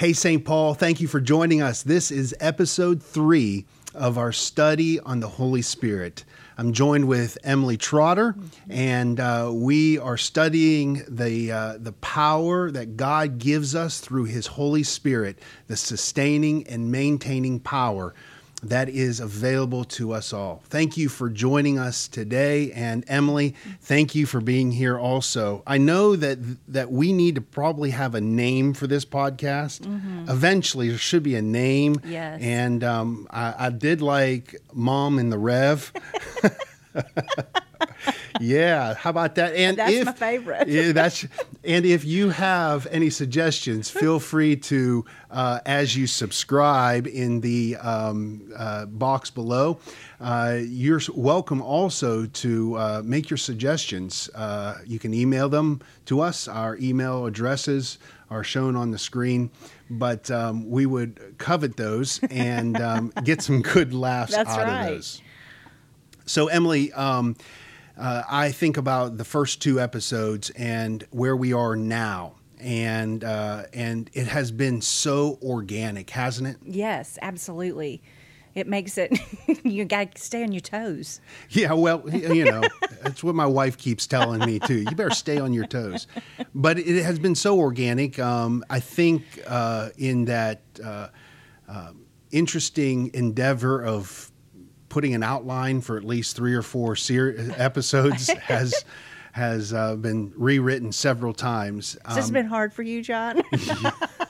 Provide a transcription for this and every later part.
Hey, St. Paul, thank you for joining us. This is episode three of our study on the Holy Spirit. I'm joined with Emily Trotter, and uh, we are studying the, uh, the power that God gives us through His Holy Spirit, the sustaining and maintaining power that is available to us all. Thank you for joining us today and Emily, thank you for being here also. I know that that we need to probably have a name for this podcast. Mm-hmm. Eventually there should be a name. Yes. And um, I, I did like Mom in the Rev. yeah, how about that? And that's if, my favorite. yeah, that's and if you have any suggestions, feel free to uh, as you subscribe in the um, uh, box below. Uh, you're welcome also to uh, make your suggestions. Uh, you can email them to us. Our email addresses are shown on the screen, but um, we would covet those and um, get some good laughs That's out right. of those. So, Emily, um, uh, I think about the first two episodes and where we are now. And uh, and it has been so organic, hasn't it? Yes, absolutely. It makes it you got to stay on your toes. Yeah, well, you know, that's what my wife keeps telling me too. You better stay on your toes. But it has been so organic. Um, I think uh, in that uh, uh, interesting endeavor of putting an outline for at least three or four ser- episodes has has uh, been rewritten several times. Has this um, been hard for you, John?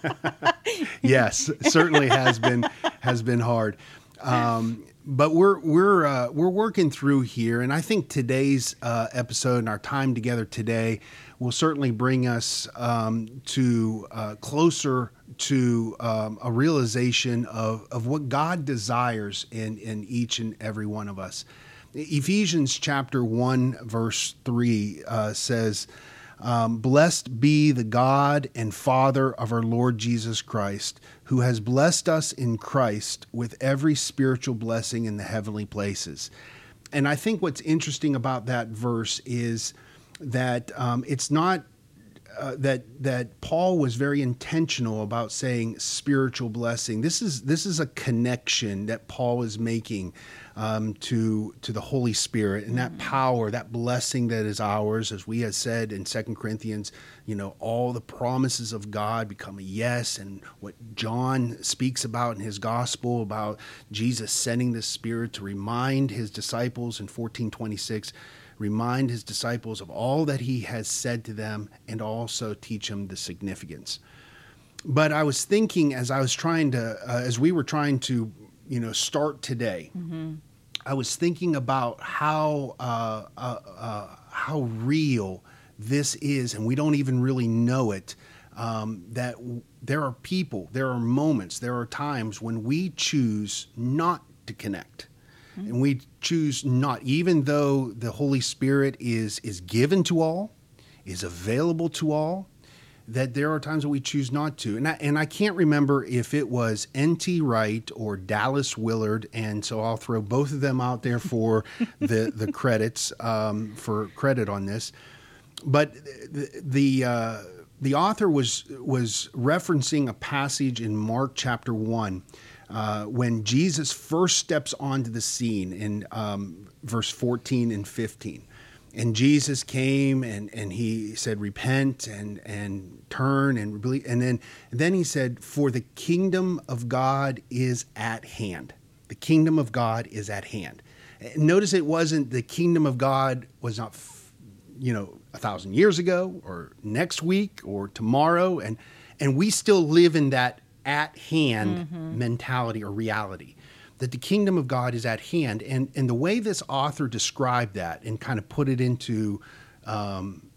yes, certainly has been has been hard. Um, but we're we're uh, we're working through here, and I think today's uh, episode and our time together today will certainly bring us um, to uh, closer to um, a realization of, of what God desires in, in each and every one of us. Ephesians chapter 1, verse 3 uh, says, um, Blessed be the God and Father of our Lord Jesus Christ, who has blessed us in Christ with every spiritual blessing in the heavenly places. And I think what's interesting about that verse is that um, it's not uh, that that Paul was very intentional about saying spiritual blessing. This is this is a connection that Paul is making um, to to the Holy Spirit and that power, that blessing that is ours, as we have said in Second Corinthians. You know, all the promises of God become a yes, and what John speaks about in his gospel about Jesus sending the Spirit to remind his disciples in fourteen twenty six remind his disciples of all that he has said to them, and also teach them the significance. But I was thinking as I was trying to, uh, as we were trying to, you know, start today, mm-hmm. I was thinking about how uh, uh, uh how real this is, and we don't even really know it. Um, that w- there are people, there are moments, there are times when we choose not to connect Mm-hmm. And we choose not, even though the Holy Spirit is, is given to all, is available to all, that there are times that we choose not to. And I, and I can't remember if it was N.T. Wright or Dallas Willard, and so I'll throw both of them out there for the, the credits, um, for credit on this. But the, the, uh, the author was, was referencing a passage in Mark chapter 1 uh, when Jesus first steps onto the scene in um, verse 14 and 15. And Jesus came and, and he said, Repent and, and turn and believe. And then, and then he said, For the kingdom of God is at hand. The kingdom of God is at hand. Notice it wasn't the kingdom of God was not, you know, a thousand years ago or next week or tomorrow. And, and we still live in that at hand mm-hmm. mentality or reality that the kingdom of God is at hand. And, and the way this author described that and kind of put it into um,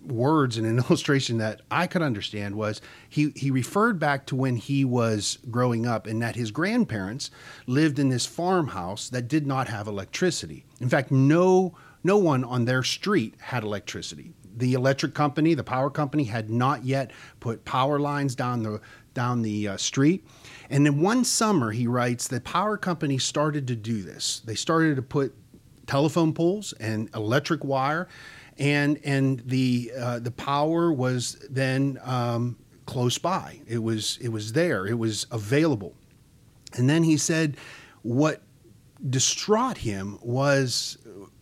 words and an illustration that I could understand was he, he referred back to when he was growing up and that his grandparents lived in this farmhouse that did not have electricity. In fact, no, no one on their street had electricity. The electric company, the power company, had not yet put power lines down the down the uh, street. And then one summer, he writes, the power company started to do this. They started to put telephone poles and electric wire, and and the uh, the power was then um, close by. It was it was there. It was available. And then he said what distraught him was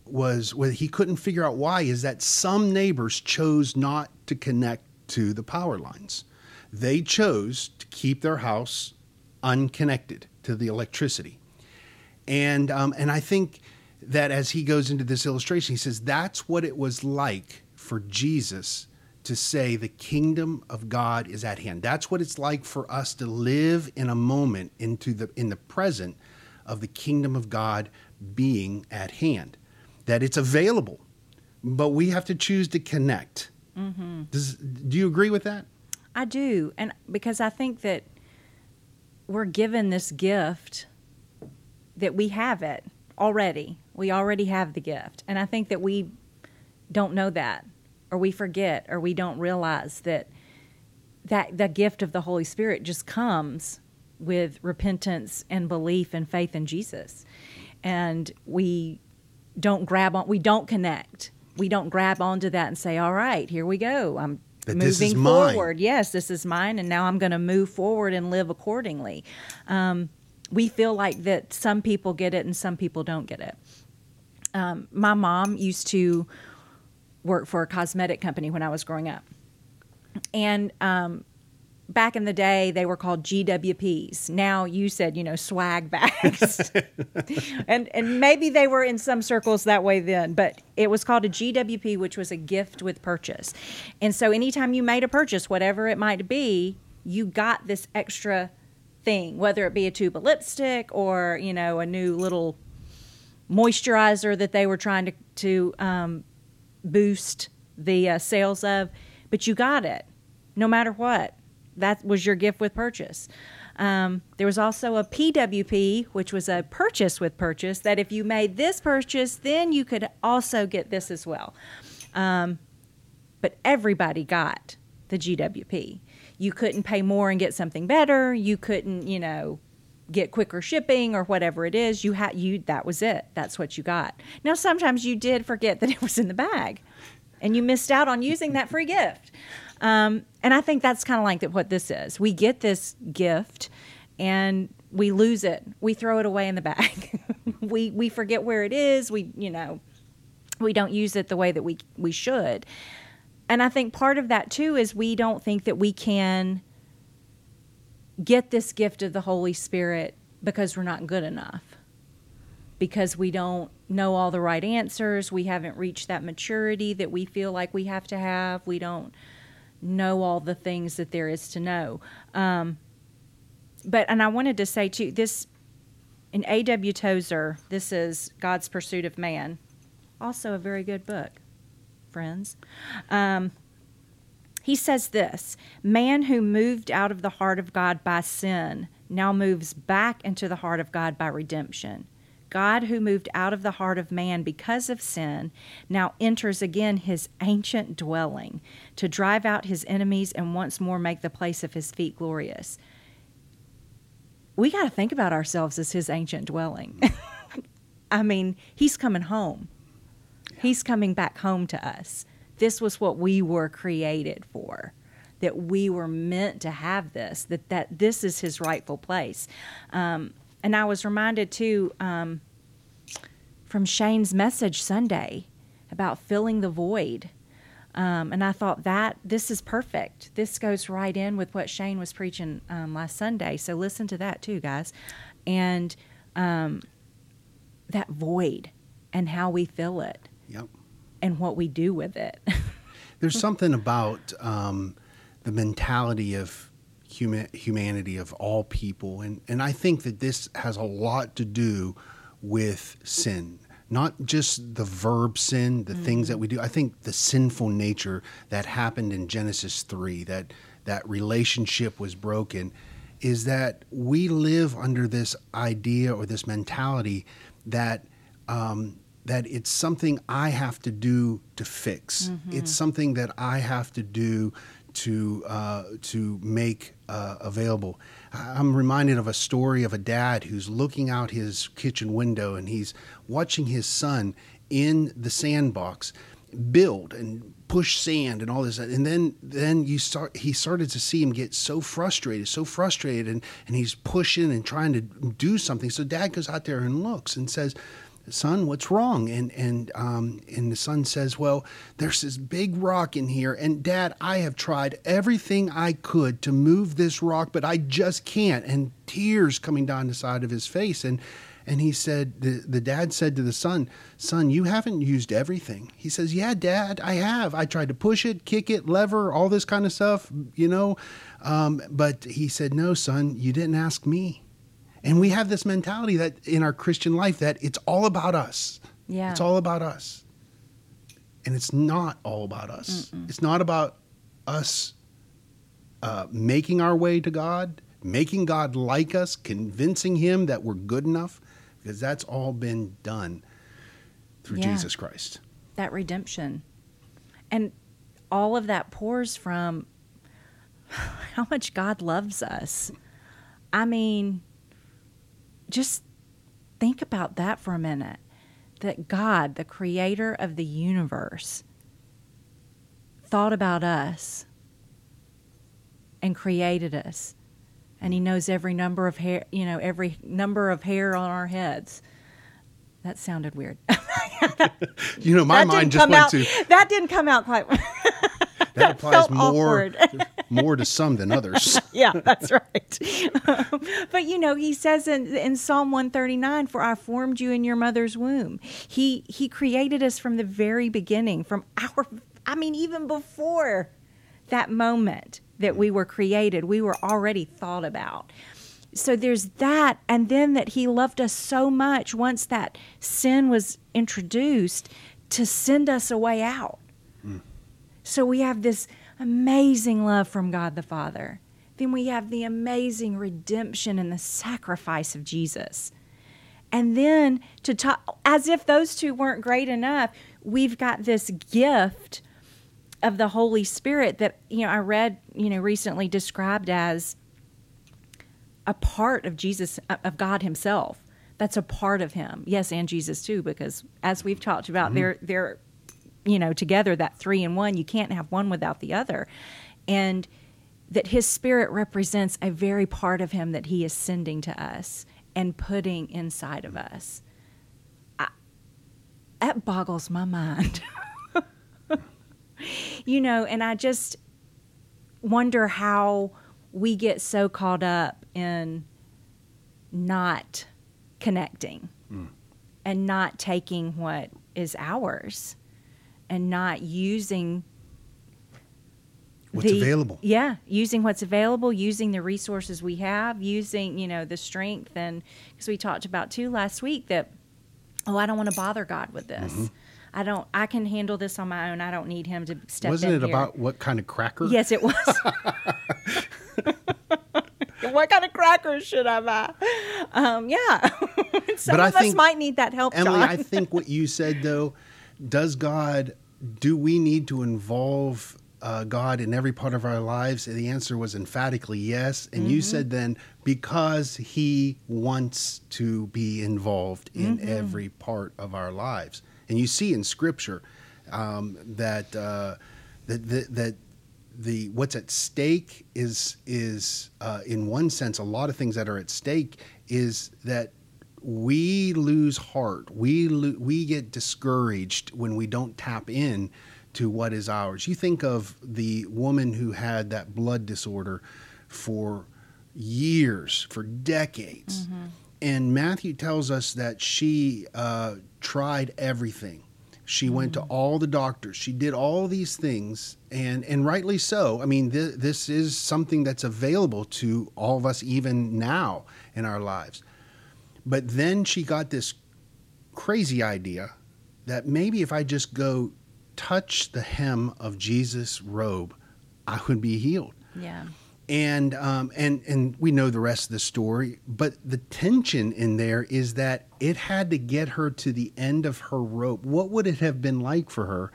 was what he couldn't figure out why is that some neighbors chose not to connect to the power lines. They chose to keep their house unconnected to the electricity. And um, and I think that as he goes into this illustration, he says that's what it was like for Jesus to say the kingdom of God is at hand. That's what it's like for us to live in a moment into the in the present of the kingdom of God being at hand. That it's available, but we have to choose to connect. Mm-hmm. Does, do you agree with that? I do, and because I think that we're given this gift that we have it already. We already have the gift, and I think that we don't know that or we forget or we don't realize that that the gift of the Holy Spirit just comes with repentance and belief and faith in Jesus. And we don't grab on we don't connect. We don't grab onto that and say, "All right, here we go. I'm That this is moving mine." forward. Yes, this is mine and now I'm going to move forward and live accordingly." Um, we feel like that some people get it and some people don't get it. Um, my mom used to work for a cosmetic company when I was growing up. And um, back in the day, they were called GWPs. Now you said, you know, swag bags. and, and maybe they were in some circles that way then, but it was called a GWP, which was a gift with purchase. And so anytime you made a purchase, whatever it might be, you got this extra thing, whether it be a tube of lipstick or, you know, a new little moisturizer that they were trying to, to um, boost the uh, sales of, but you got it no matter what. That was your gift with purchase. Um, there was also a PWP, which was a purchase with purchase, that if you made this purchase, then you could also get this as well. Um, but everybody got the GWP. You couldn't pay more and get something better. You couldn't, you know, get quicker shipping or whatever it is. You had you that was it. That's what you got. Now sometimes you did forget that it was in the bag, and you missed out on using that free gift. Um, and I think that's kind of like what this is. We get this gift, and we lose it. We throw it away in the bag. we we forget where it is. We you know we don't use it the way that we we should. And I think part of that too is we don't think that we can get this gift of the Holy Spirit because we're not good enough. Because we don't know all the right answers, we haven't reached that maturity that we feel like we have to have. We don't know all the things that there is to know. Um, but and I wanted to say too, this in A.W. Tozer, this is God's Pursuit of Man, also a very good book, friends. Um, he says this Man who moved out of the heart of God by sin now moves back into the heart of God by redemption. God, who moved out of the heart of man because of sin, now enters again his ancient dwelling to drive out his enemies and once more make the place of his feet glorious. We got to think about ourselves as his ancient dwelling. I mean, he's coming home. He's coming back home to us. This was what we were created for. That we were meant to have this. That that this is his rightful place. Um, and I was reminded too um, from Shane's message Sunday about filling the void. Um, and I thought that this is perfect. This goes right in with what Shane was preaching um, last Sunday. So listen to that too, guys. And um, that void and how we fill it Yep. and what we do with it. There's something about um, the mentality of human, humanity of all people, and and I think that this has a lot to do with sin. Not just the verb sin, the things that we do. I think the sinful nature that happened in Genesis three, that that relationship was broken, is that we live under this idea or this mentality that um, that it's something I have to do to fix. It's something that I have to do to uh, to make uh, available. I'm reminded of a story of a dad who's looking out his kitchen window and he's watching his son in the sandbox, build and push sand and all this and then then you start he started to see him get so frustrated so frustrated and and he's pushing and trying to do something so dad goes out there and looks and says son what's wrong and and um and the son says well there's this big rock in here and dad i have tried everything i could to move this rock but i just can't and tears coming down the side of his face and and he said, the, the dad said to the son, Son, you haven't used everything. He says, Yeah, dad, I have. I tried to push it, kick it, lever, all this kind of stuff, you know. Um, but he said, No, son, you didn't ask me. And we have this mentality that in our Christian life that it's all about us. Yeah. It's all about us. And it's not all about us. Mm-mm. It's not about us uh, making our way to God, making God like us, convincing Him that we're good enough because that's all been done through yeah. Jesus Christ. That redemption. And all of that pours from how much God loves us. I mean, just think about that for a minute. That God, the creator of the universe, thought about us and created us and he knows every number of hair, you know, every number of hair on our heads. That sounded weird. you know, my mind just went out, to that didn't come out quite. that, applies more more to some than others. yeah, that's right. but you know, he says in, in Psalm 139, "For I formed you in your mother's womb." He he created us from the very beginning, from our I mean even before that moment that we were created, we were already thought about. So there's that. And then that he loved us so much once that sin was introduced to send us a way out. So we have this amazing love from God the Father. Then we have the amazing redemption and the sacrifice of Jesus. And then to talk, as if those two weren't great enough, we've got this gift of the Holy Spirit that you know I read you know recently described as a part of Jesus of God Himself. That's a part of Him. Yes, and Jesus too, because as we've talked about, mm-hmm. they're they're you know together that three in one. You can't have one without the other, and that His Spirit represents a very part of Him that He is sending to us and putting inside of us. I, that boggles my mind. you know, and I just wonder how we get so caught up in not connecting mm. and not taking what is ours and not using what's the, available. Yeah, using what's available, using the resources we have, using, you know, the strength and because we talked about too last week that oh, I don't want to bother God with this. Mm-hmm. I don't. I can handle this on my own. I don't need him to step. In. Wasn't it here. about what kind of cracker? Yes, it was. what kind of crackers should I buy? Um, yeah, some but of I us might need that help. Emily, John. I think what you said though, does God? Do we need to involve uh, God in every part of our lives? And the answer was emphatically yes. And mm-hmm. you said then because He wants to be involved in mm-hmm. every part of our lives. And you see in Scripture um, that, uh, that, that that the what's at stake is is uh, in one sense a lot of things that are at stake is that we lose heart we lo- we get discouraged when we don't tap in to what is ours you think of the woman who had that blood disorder for years for decades mm-hmm. and Matthew tells us that she uh, tried everything. She mm-hmm. went to all the doctors. She did all these things, and and rightly so. I mean, th- this is something that's available to all of us even now in our lives. But then she got this crazy idea that maybe if I just go touch the hem of Jesus' robe, I would be healed. Yeah and um, and and we know the rest of the story. But the tension in there is that it had to get her to the end of her rope. What would it have been like for her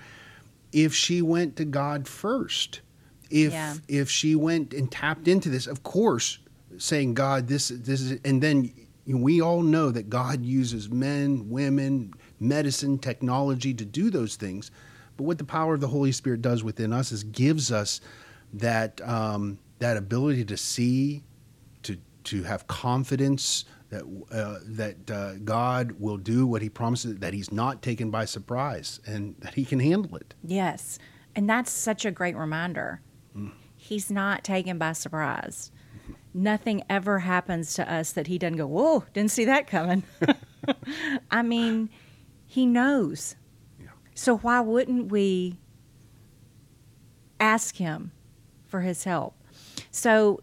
if she went to God first? If yeah. if she went and tapped into this, of course, saying God, this this is, and then we all know that God uses men, women, medicine, technology to do those things. But what the power of the Holy Spirit does within us is gives us that um, that ability to see, to to have confidence that uh, that uh, God will do what He promises, that He's not taken by surprise, and that He can handle it. Yes. And that's such a great reminder. He's not taken by surprise. Nothing ever happens to us that he doesn't go, Whoa, didn't see that coming. I mean, he knows. Yeah. So why wouldn't we ask him for his help? So,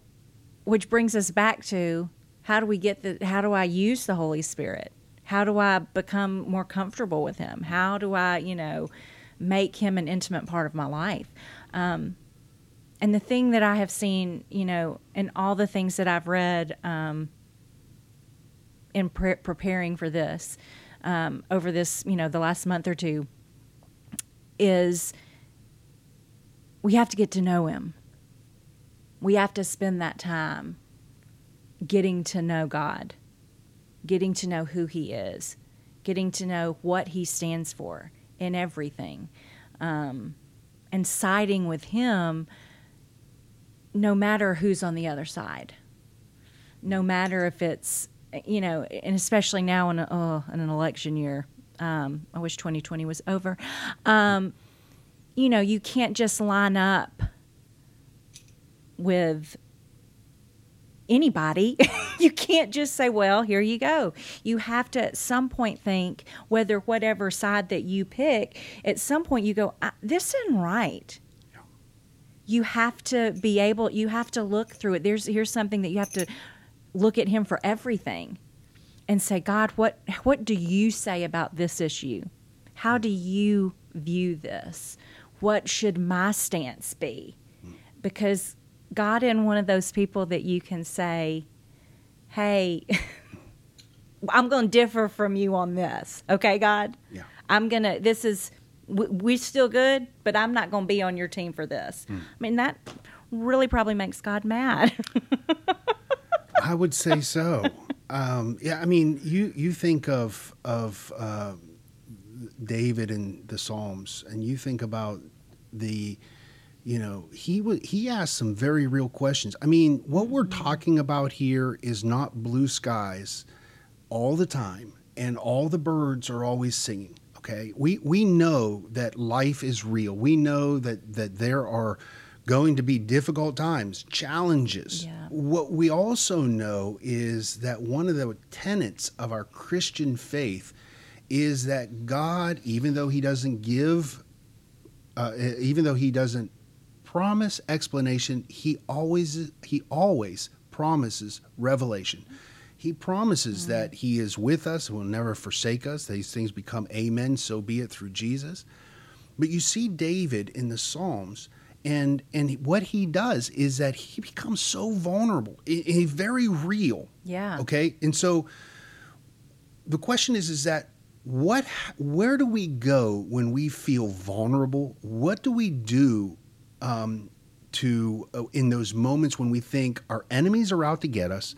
which brings us back to how do we get the, how do I use the Holy Spirit? How do I become more comfortable with him? How do I, you know, make him an intimate part of my life? Um, and the thing that I have seen, you know, in all the things that I've read um, in pre- preparing for this um, over this, you know, the last month or two, is we have to get to know him. We have to spend that time getting to know God, getting to know who he is, getting to know what he stands for in everything, um, and siding with him no matter who's on the other side. No matter if it's, you know, and especially now in, a, oh, in an election year. Um, I wish 2020 was over. Um, you know, you can't just line up with anybody. you can't just say, well, here you go. You have to at some point think whether whatever side that you pick, at some point you go, this isn't right. You have to be able, you have to look through it. There's here's something that you have to look at him for everything and say, God, what what do you say about this issue? How do you view this? What should my stance be? Because God in one of those people that you can say, "Hey, I'm going to differ from you on this." Okay, God? Yeah. I'm going to this is we're still good, but I'm not going to be on your team for this. I mean, that really probably makes God mad. I would say so. Um, yeah, I mean, you you think of of uh, David in the Psalms, and you think about the, you know, he w- he asked some very real questions. I mean, what we're talking about here is not blue skies all the time, and all the birds are always singing. Okay, we we know that life is real. We know that that there are going to be difficult times, challenges. Yeah. What we also know is that one of the tenets of our Christian faith is that God, even though He doesn't give, uh, even though He doesn't promise explanation, He always He always promises revelation. He promises that He is with us and will never forsake us. These things become amen, so be it through Jesus. But you see David in the Psalms, and and what he does is that he becomes so vulnerable, a, a very real. Yeah. Okay, and so the question is, is that what? Where do we go when we feel vulnerable? What do we do um, to uh, in those moments when we think our enemies are out to get us,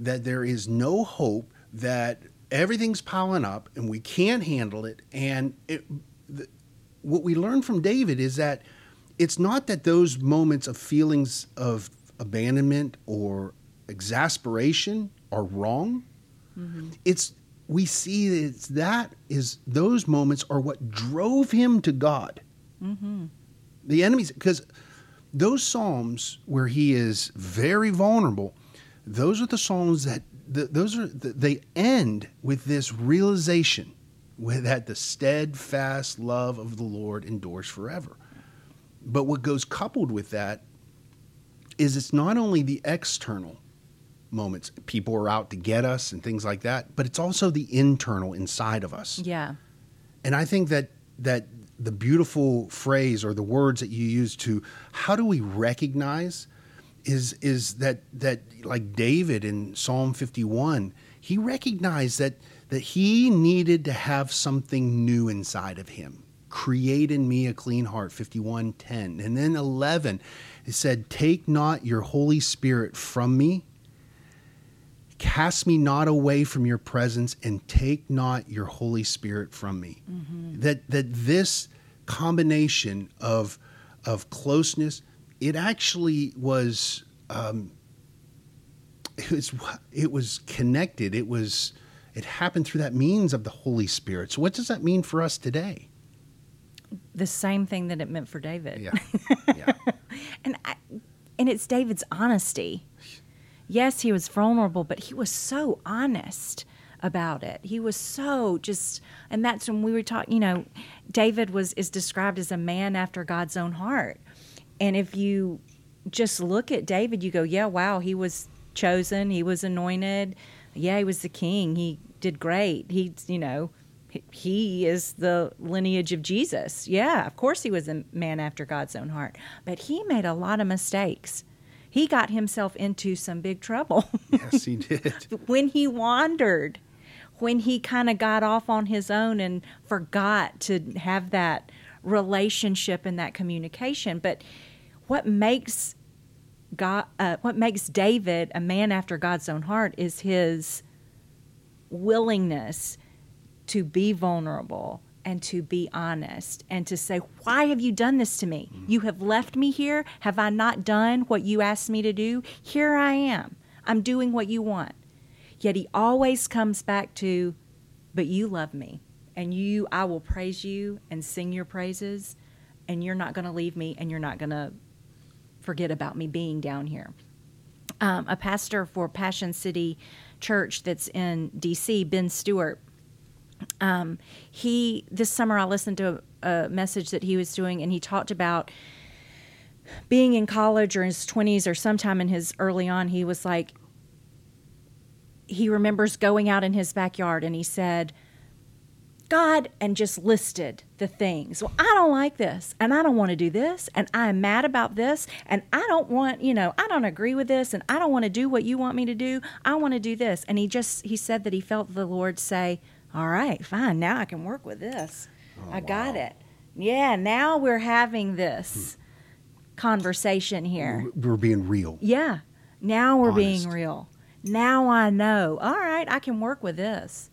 that there is no hope, that everything's piling up and we can't handle it, and it, the, what we learn from David is that it's not that those moments of feelings of abandonment or exasperation are wrong. Mm-hmm. It's we see that it's that is those moments are what drove him to God. Mm-hmm. The enemies, because those psalms where he is very vulnerable, those are the songs that the, those are they end with this realization with that the steadfast love of the Lord endures forever. But what goes coupled with that is it's not only the external moments, people are out to get us and things like that, but it's also the internal inside of us. Yeah. And I think that that the beautiful phrase or the words that you use to how do we recognize is is that that like David in Psalm 51, he recognized that that he needed to have something new inside of him. Create in me a clean heart, 51:10. And then 11, it said, "Take not your Holy Spirit from me, cast me not away from your presence and take not your holy spirit from me mm-hmm. that that this combination of of closeness. It actually was um, it was it was connected. It was it happened through that means of the Holy Spirit. So what does that mean for us today? The same thing that it meant for David. Yeah, yeah, and I, and it's David's honesty. Yes, he was vulnerable, but he was so honest about it. He was so just, and that's when we were talking. You know, David was is described as a man after God's own heart, and if you just look at David, you go, yeah, wow, he was chosen, he was anointed, yeah, he was the king, he did great. He, you know, he is the lineage of Jesus. Yeah, of course he was a man after God's own heart, but he made a lot of mistakes. He got himself into some big trouble. yes, he did. when he wandered, when he kind of got off on his own and forgot to have that relationship and that communication. But what makes God, uh, what makes David a man after God's own heart is his willingness to be vulnerable and to be honest and to say, Why have you done this to me? Mm-hmm. You have left me here. Have I not done what you asked me to do? Here I am. I'm doing what you want. Yet he always comes back to, But you love me. And you, I will praise you and sing your praises. And you're not going to leave me and you're not going to forget about me being down here. Um, a pastor for Passion City Church that's in DC, Ben Stuart, um, he this summer I listened to a, a, message that he was doing, and he talked about being in college or in his twenties or sometime in his early on. He was like, he remembers going out in his backyard, and he said, God and just listed the things. Well, I don't like this, and I don't want to do this, and I'm mad about this, and I don't want, you know, I don't agree with this, and I don't want to do what you want me to do. I want to do this. And he just, he said that he felt the Lord say, All right, fine, now I can work with this. Oh, I got wow. it. Yeah, now we're having this hmm. conversation here. We're being real. Yeah, now we're Honest. being real. Now I know, all right, I can work with this.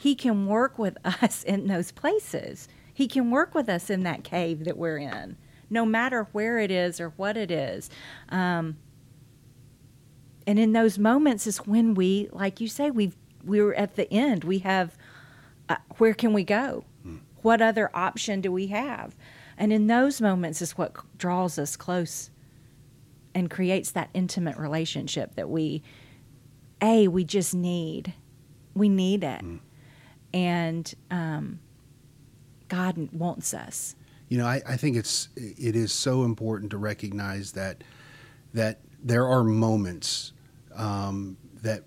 He can work with us in those places. He can work with us in that cave that we're in, no matter where it is or what it is. Um, and in those moments is when we, like you say, we we're at the end. We have uh, where can we go? Hmm. What other option do we have? And in those moments is what draws us close and creates that intimate relationship that we, a, we just need. We need it. Hmm and um, God wants us. You know, I, I think it's it is so important to recognize that that there are moments um, that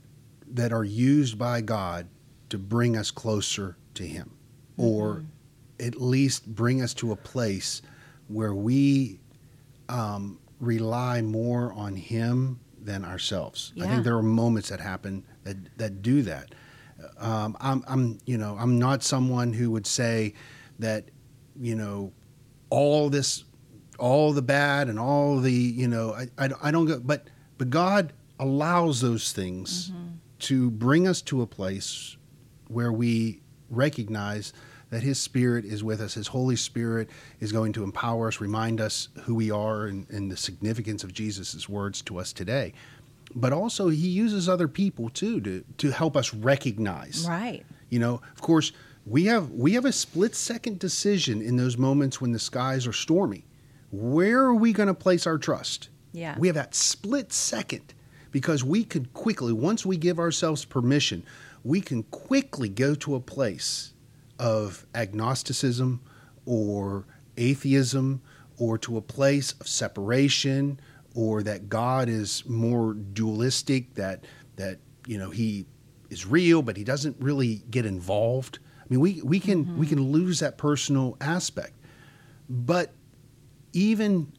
that are used by God to bring us closer to Him, mm-hmm. or at least bring us to a place where we um, rely more on Him than ourselves. Yeah. I think there are moments that happen that that do that. Um, I'm, I'm, you know, I'm not someone who would say that, you know, all this, all the bad and all the, you know, I, I, I don't go, but, but God allows those things mm-hmm. to bring us to a place where we recognize that His Spirit is with us. His Holy Spirit is going to empower us, remind us who we are and, and the significance of Jesus' words to us today but also he uses other people too to to help us recognize. Right. You know, of course, we have we have a split second decision in those moments when the skies are stormy. Where are we going to place our trust? Yeah. We have that split second because we could quickly once we give ourselves permission, we can quickly go to a place of agnosticism or atheism or to a place of separation or that God is more dualistic, that that you know he is real, but he doesn't really get involved. I mean, we we can mm-hmm. we can lose that personal aspect, but even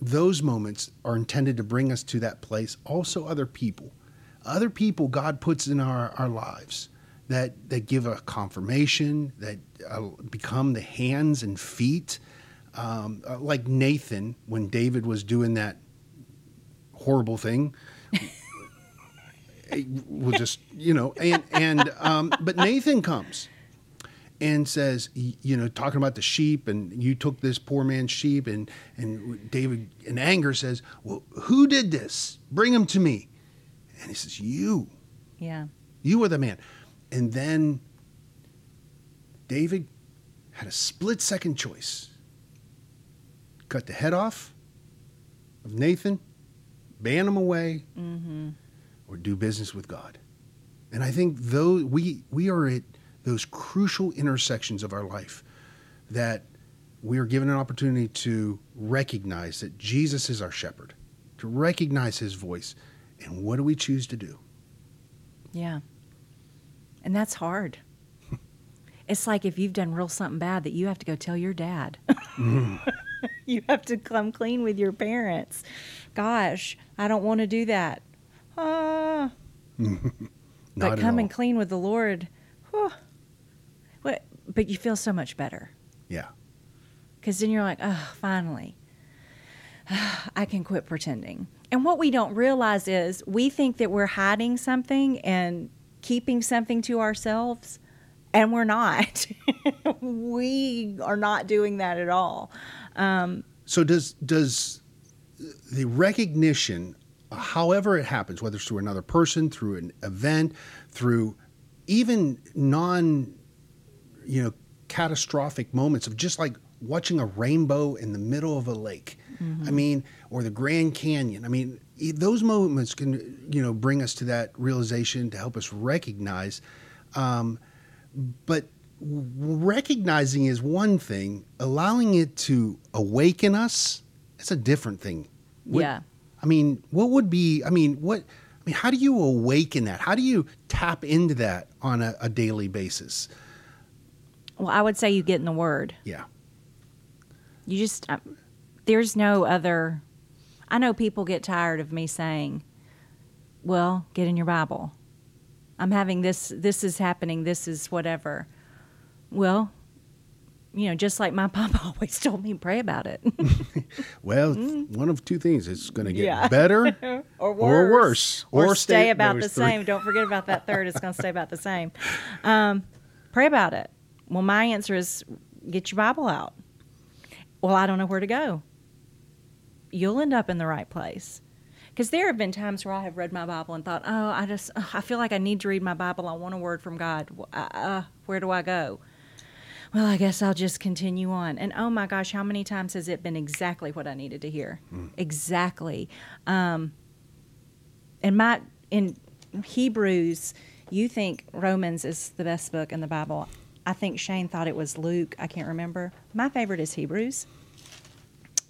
those moments are intended to bring us to that place. Also, other people, other people God puts in our, our lives that that give a confirmation, that uh, become the hands and feet. Um, uh, like Nathan, when David was doing that horrible thing. we'll just you know and and um, but Nathan comes and says, you know, talking about the sheep, and you took this poor man's sheep, and and David in anger says, "Well, who did this? Bring him to me." And he says, "You, Yeah. you are the man." And then David had a split second choice: cut the head off of Nathan, ban them away, Mm-hmm. or do business with God. And I think though we we are at those crucial intersections of our life that we are given an opportunity to recognize that Jesus is our shepherd, to recognize his voice. And what do we choose to do? Yeah. And that's hard. It's like if you've done real something bad that you have to go tell your dad. you have to come clean with your parents. Gosh, I don't want to do that. Ah. But coming all. clean with the Lord, whew. What- but you feel so much better. Yeah. Because then you're like, oh, finally, I can quit pretending. And what we don't realize is we think that we're hiding something and keeping something to ourselves, and we're not. we are not doing that at all. So does does the recognition, however it happens, whether it's through another person, through an event, through even non, you know, catastrophic moments of just like watching a rainbow in the middle of a lake. I mean, or the Grand Canyon. I mean, those moments can you know bring us to that realization to help us recognize. Um, but recognizing is one thing allowing it to awaken us it's a different thing What- Yeah. i mean what would be i mean what i mean how do you awaken that how do you tap into that on a, a daily basis Well, I would say you get in the Word. yeah You just, uh, there's no other. I know people get tired of me saying, well, get in your Bible. I'm having this, this is happening, this is whatever. Well, you know, just like my papa always told me, pray about it. well one of two things it's going to get Mm. Yeah. better or Or worse. Or, Or stay, stay- about the three. same. Don't forget about that third. It's going to stay about the same. Um, pray about it. Well, my answer is get your Bible out. Well, I don't know where to go. You'll end up in the right place. Because there have been times where I have read my Bible and thought, oh, I just, I feel like I need to read my Bible. I want a word from God. Uh, uh, where do I go? Well, I guess I'll just continue on. And oh my gosh, how many times has it been exactly what I needed to hear? Exactly. Um, and my in Hebrews, you think Romans is the best book in the Bible. I think Shane thought it was Luke. I can't remember. My favorite is Hebrews.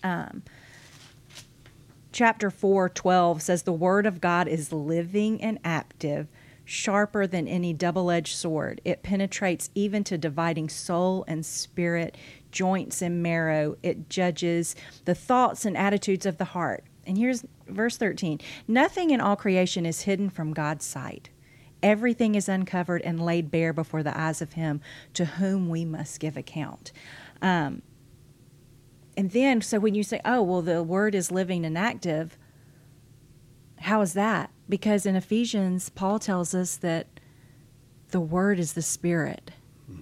Um, chapter 4, 12 says, The word of God is living and active, sharper than any double edged sword. It penetrates even to dividing soul and spirit, joints and marrow. It judges the thoughts and attitudes of the heart. And here's verse 13 Nothing in all creation is hidden from God's sight. Everything is uncovered and laid bare before the eyes of Him to whom we must give account. Um, and then, so when you say, oh, well, the word is living and active, how is that? Because in Ephesians, Paul tells us that the word is the spirit. Hmm.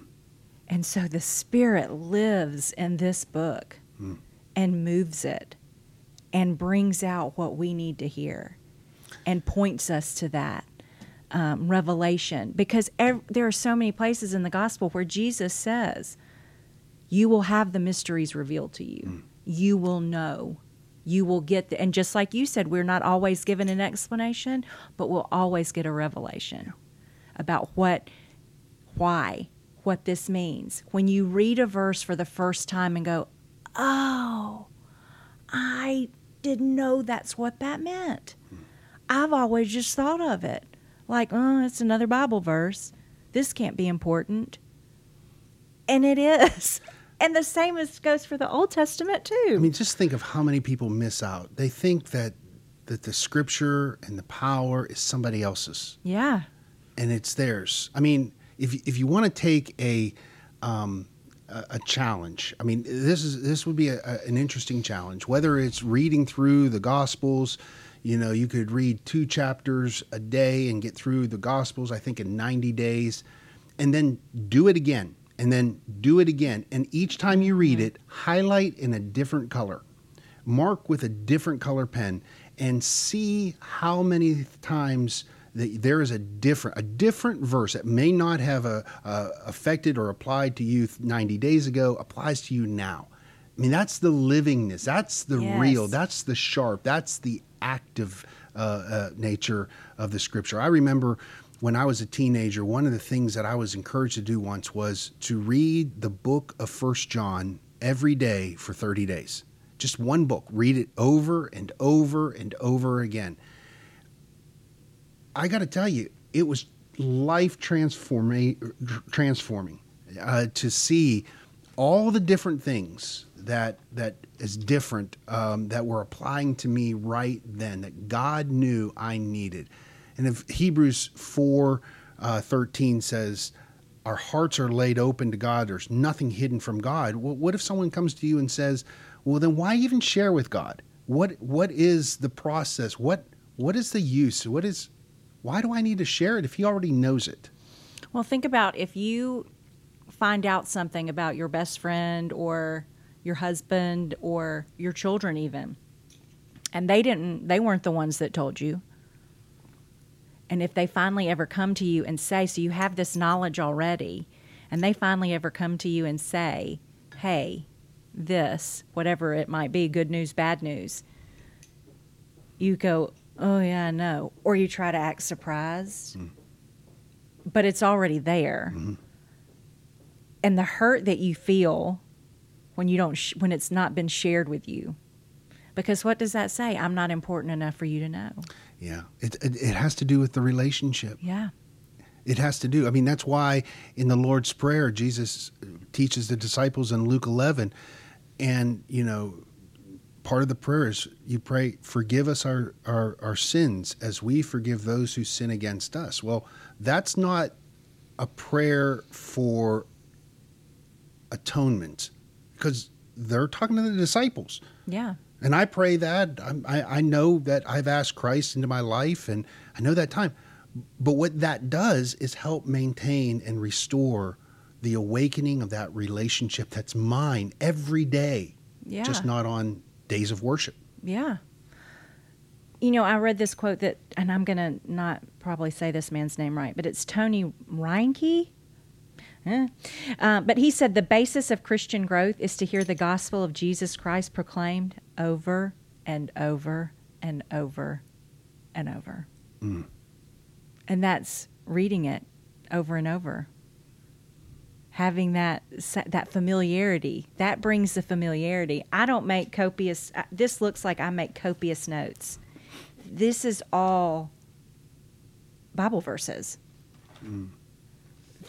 And so the spirit lives in this book hmm. and moves it and brings out what we need to hear and points us to that um, revelation. Because ev- there are so many places in the gospel where Jesus says, you will have the mysteries revealed to you. Hmm. You will know. You will get the, and just like you said, we're not always given an explanation, but we'll always get a revelation about what, why, what this means. When you read a verse for the first time and go, oh, I didn't know that's what that meant. I've always just thought of it like, oh, it's another Bible verse. This can't be important. And it is. And the same as goes for the Old Testament too. I mean, just think of how many people miss out. They think that that the scripture and the power is somebody else's, yeah. and it's theirs. I mean, if if you want to take a um, a, a challenge, I mean, this is this would be a, a, an interesting challenge. Whether it's reading through the Gospels, you know, you could read two chapters a day and get through the Gospels. I think in ninety days, and then do it again and then do it again. And each time you read it, highlight in a different color, mark with a different color pen, and see how many times that there is a different a different verse that may not have a, a affected or applied to you 90 days ago applies to you now. I mean, that's the livingness. That's the Yes. real. That's the sharp. That's the active uh, uh, nature of the scripture. I remember when I was a teenager, one of the things that I was encouraged to do once was to read the book of First John every day for 30 days. Just one book. Read it over and over and over again. I got to tell you, it was life transforming, uh, to see all the different things that that is different um, that were applying to me right then that God knew I needed. And if Hebrews four uh, thirteen says, "Our hearts are laid open to God. There's nothing hidden from God." Well, what if someone comes to you and says, "Well, then why even share with God? What what is the process? What what is the use? What is why do I need to share it if He already knows it?" Well, think about if you find out something about your best friend or your husband or your children even and they didn't they weren't the ones that told you. And if they finally ever come to you and say so you have this knowledge already and they finally ever come to you and say, "Hey, this, whatever it might be, good news, bad news." You go, "Oh yeah, I know." Or you try to act surprised. Hmm. But it's already there mm-hmm. and the hurt that you feel when you don't sh- when it's not been shared with you because what does that say i'm not important enough for you to know Yeah, it, it it has to do with the relationship. yeah It has to do. I mean, that's why in the Lord's Prayer, Jesus teaches the disciples in Luke 11, and you know, part of the prayer is you pray, "Forgive us our our, our sins, as we forgive those who sin against us." Well, that's not a prayer for atonement, because they're talking to the disciples. yeah And I pray that I'm- I, I know that I've asked Christ into my life, and I know that time. But what that does is help maintain and restore the awakening of that relationship that's mine every day, yeah just not on days of worship. yeah you know i read this quote that and i'm gonna not probably say this man's name right but it's tony reinke Eh. Uh, but he said the basis of Christian growth is to hear the gospel of Jesus Christ proclaimed over and over and over and over. Mm. And that's reading it over and over. Having that that familiarity that brings the familiarity. I don't make copious. This looks like I make copious notes. This is all Bible verses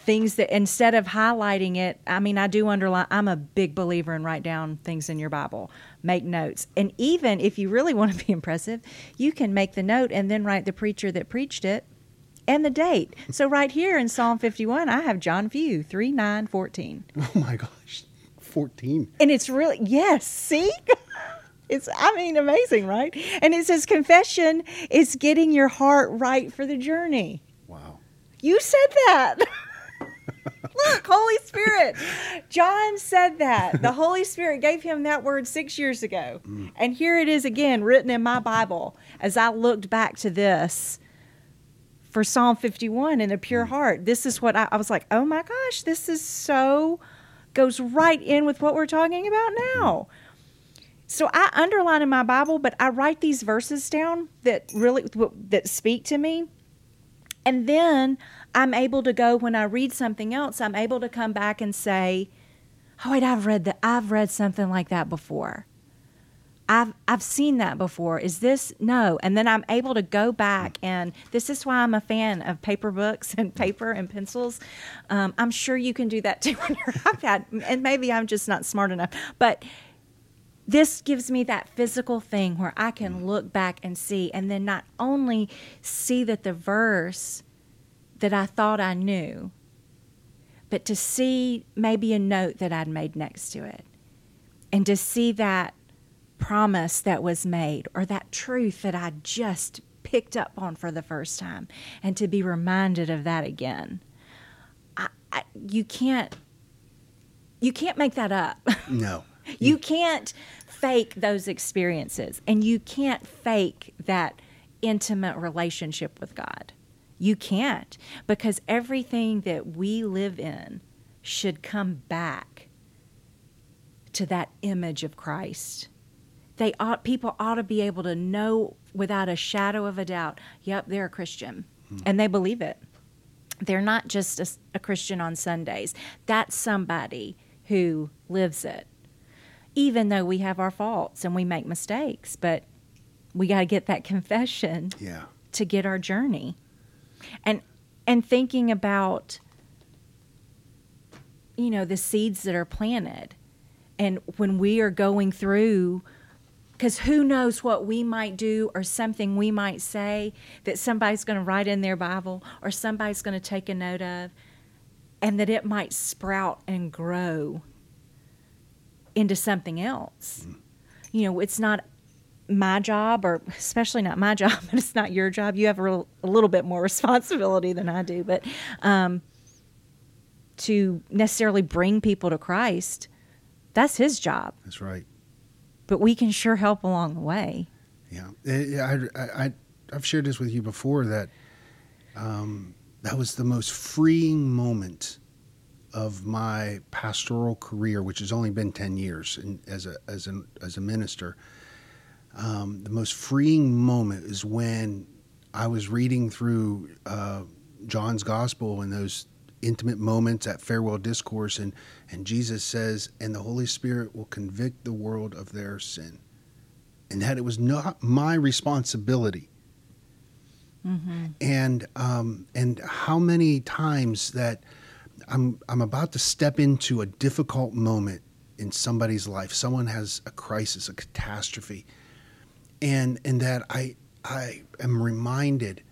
things that instead of highlighting it, I mean, I do underline, I'm a big believer in write down things in your Bible, make notes. And even if you really want to be impressive, you can make the note and then write the preacher that preached it and the date. So right here in Psalm 51, I have John View, 3 9 14. Oh my gosh, 14. And it's really, yes, see? It's, I mean, amazing, right? And it says, confession is getting your heart right for the journey. Wow. You said that. Holy Spirit. John said that. The Holy Spirit gave him that word six years ago. Mm. And here it is again, written in my Bible as I looked back to this for Psalm 51 in a pure mm. heart. This is what I, I was like, oh my gosh, this is so, goes right in with what we're talking about mm. now. So I underline in my Bible, but I write these verses down that really that speak to me. And then I'm able to go when I read something else, I'm able to come back and say, "Oh wait, I've read that. I've read something like that before. I've I've seen that before. Is this no?" And then I'm able to go back and this is why I'm a fan of paper books and paper and pencils. Um, I'm sure you can do that too on your iPad, and maybe I'm just not smart enough, but this gives me that physical thing where I can look back and see, and then not only see that the verse that I thought I knew, but to see maybe a note that I'd made next to it, and to see that promise that was made or that truth that I just picked up on for the first time, and to be reminded of that again. I, I, you can't you can't make that up. No. you can't fake those experiences and you can't fake that intimate relationship with God. You can't because everything that we live in should come back to that image of Christ. They ought people ought to be able to know without a shadow of a doubt, yep, they're a Christian. Hmm. And they believe it. They're not just a, a Christian on Sundays. That's somebody who lives it. Even though we have our faults and we make mistakes, but we got to get that confession Yeah. to get our journey. And and thinking about you know the seeds that are planted. And when we are going through because who knows what we might do or something we might say that somebody's going to write in their bible or somebody's going to take a note of and that it might sprout and grow into something else. Mm. You know it's not my job or especially not my job but it's not your job you have a, little bit more responsibility than i do but um, to necessarily bring people to christ that's his job That's right. but we can sure help along the way Yeah, Eh, I, I, I've shared this with you before that um, that was the most freeing moment of my pastoral career, which has only been ten years in, as a as a as a minister. Um, the most freeing moment is when I was reading through uh, John's Gospel and those intimate moments at farewell discourse, and and Jesus says, "And the Holy Spirit will convict the world of their sin." and that it was not my responsibility. And um, and how many times that I'm I'm about to step into a difficult moment in somebody's life. Someone has a crisis, a catastrophe, and and that I I am reminded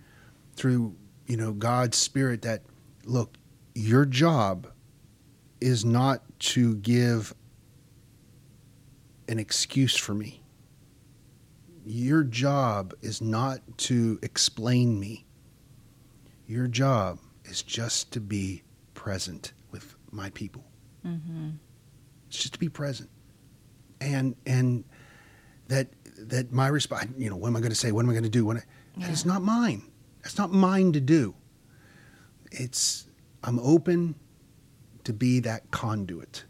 through you know God's Spirit that look, your job is not to give an excuse for me your job is not to explain me. Your job is just to be present with my people. Mm-hmm. It's just to be present, and and that that my response. You know, what am I going to say? What am I going to do? When I, that is not mine. That's not mine to do. It's I'm open to be that conduit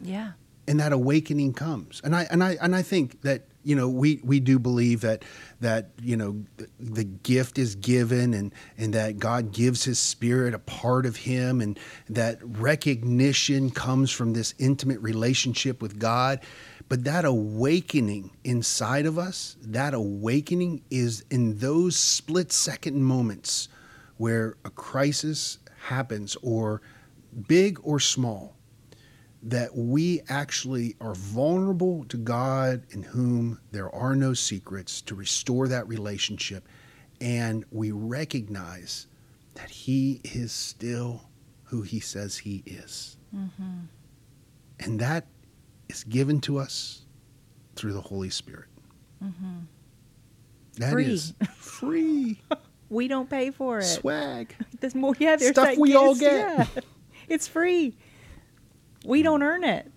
yeah and that awakening comes and i and i and i think that you know we we do believe that that you know the, the gift is given and and that god gives his spirit a part of him and that recognition comes from this intimate relationship with god but that awakening inside of us that awakening is in those split second moments where a crisis happens or big or small that we actually are vulnerable to God in whom there are no secrets to restore that relationship. And we recognize that He is still who He says He is. Mm-hmm. And that is given to us through the Holy Spirit. That Free. is free we don't pay for it swag. There's more yeah there's Stuff we all get. yeah. it's free we don't earn it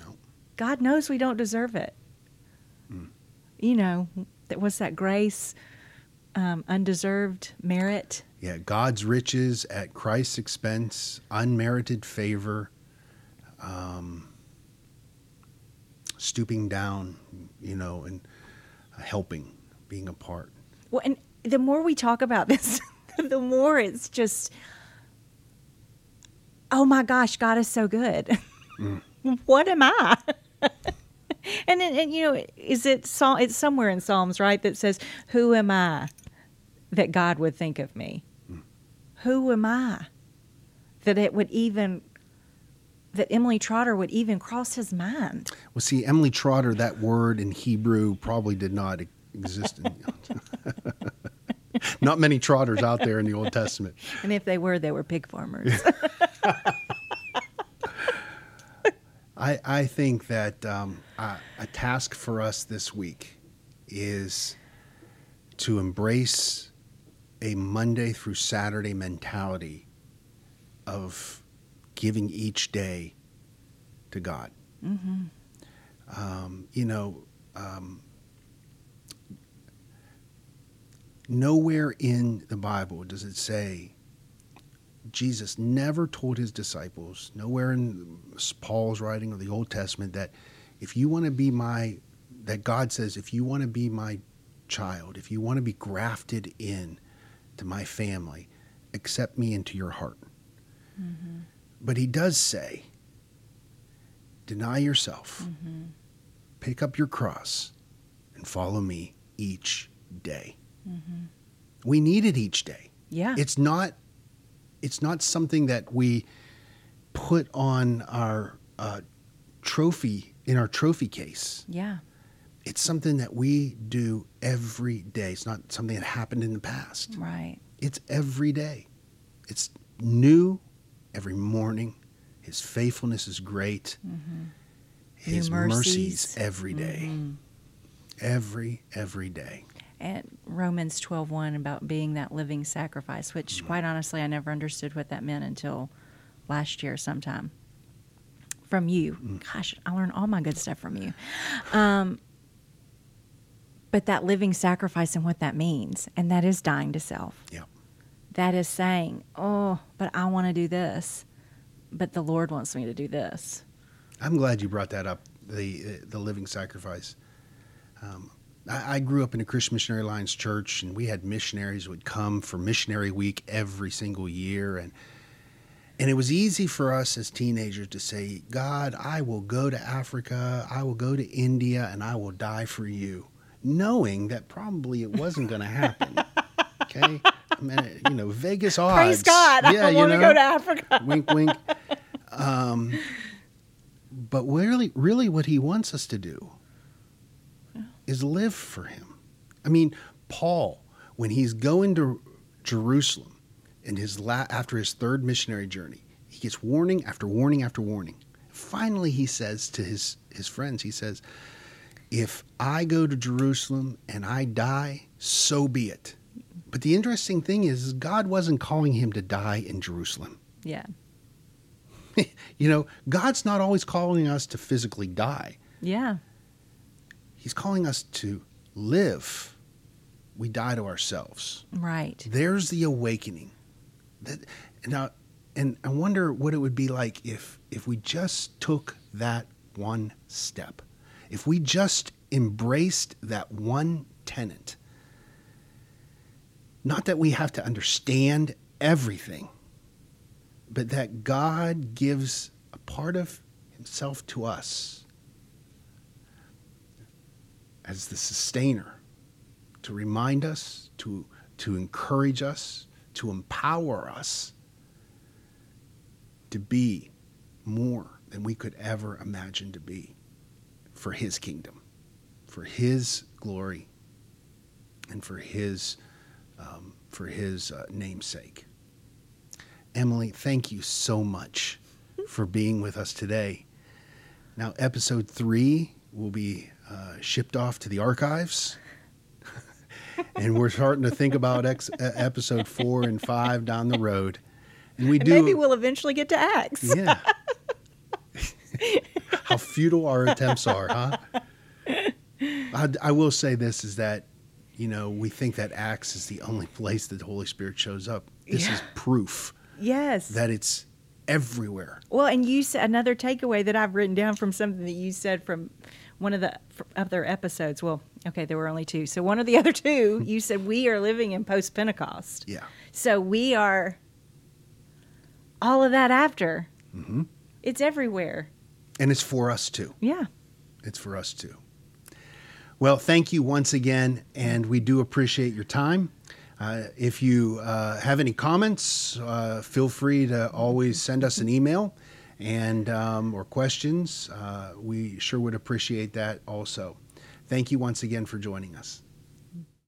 No. god knows we don't deserve it you know that what's that grace um, undeserved merit Yeah, God's riches at Christ's expense, unmerited favor, um, stooping down, you know, and uh, helping, being a part. Well, and the more we talk about this, the more it's just, oh my gosh, God is so good. Mm. what am I? and, then- and you know, is it? It's somewhere in Psalms, right? That says, "Who am I that God would think of me? Mm. Who am I that it would even that Emily Trotter would even cross his mind?" Well, see, Emily Trotter, that word in Hebrew probably did not exist. In, not many trotters out there in the Old Testament. And if they were, they were pig farmers. I, I think that um, a, a task for us this week is to embrace a Monday through Saturday mentality of giving each day to God. Um, you know, um, nowhere in the Bible does it say Jesus never told his disciples, nowhere in Paul's writing or the Old Testament, that if you want to be my, that God says, if you want to be my child, if you want to be grafted in to my family, accept me into your heart. But he does say, deny yourself, pick up your cross, and follow me each day. We need it each day. Yeah. It's not it's not something that we put on our uh, trophy in our trophy case. yeah. It's something that we do every day. It's not something that happened in the past. Right. It's every day. It's new every morning. His faithfulness is great. Mm-hmm. His mercies. mercies every day. Mm-hmm. Every every day. And Romans 12:1 about being that living sacrifice, which mm-hmm. quite honestly I never understood what that meant until last year sometime. From you. Mm. Gosh, I learned all my good stuff from you. Um, but that living sacrifice and what that means, and that is dying to self. Yeah. That is saying, "Oh, but I want to do this, but the Lord wants me to do this." I'm glad you brought that up. The the living sacrifice. Um, I, I grew up in a Christian Missionary Alliance church, and we had missionaries would come for Missionary Week every single year, and and it was easy for us as teenagers to say, "God, I will go to Africa, I will go to India, and I will die for you," knowing that probably it wasn't going to happen. okay, I mean, you know, Vegas odds. Praise God! Yeah, I want to know? go to Africa. wink, wink. Um, but really, really, what he wants us to do is live for him. I mean, Paul, when he's going to Jerusalem in his la- after his third missionary journey, he gets warning after warning after warning. Finally, he says to his his friends, he says, "If I go to Jerusalem and I die, so be it." But the interesting thing is, God wasn't calling him to die in Jerusalem. Yeah. you know, God's not always calling us to physically die. Yeah. He's calling us to live. We die to ourselves. Right. There's the awakening. That now, and I wonder what it would be like if if we just took that one step. If we just embraced that one tenet. Not that we have to understand everything, but that God gives a part of himself to us as the sustainer to remind us, to, to encourage us, to empower us to be more than we could ever imagine to be for His kingdom, for His glory, and for His, um, for His uh, namesake. Emily, thank you so much for being with us today. Now, episode three will be uh, shipped off to the archives. and we're starting to think about ex- episode four and five down the road. And we And do. maybe we'll eventually get to Acts. yeah. How futile our attempts are, huh? I, I will say this is that, you know, we think that Acts is the only place that the Holy Spirit shows up. This Yeah. is proof Yes. that it's everywhere. Well, and you said another takeaway that I've written down from something that you said from one of the other episodes. Well, okay, there were only two. So one of the other two, you said we are living in post Pentecost. Yeah. So we are all of that after. hmm It's everywhere. And it's for us too. Yeah. It's for us too. Well, thank you once again, and we do appreciate your time. Uh, if you uh, have any comments, uh, feel free to always send us an email and um, or questions. Uh, we sure would appreciate that also. Thank you once again for joining us.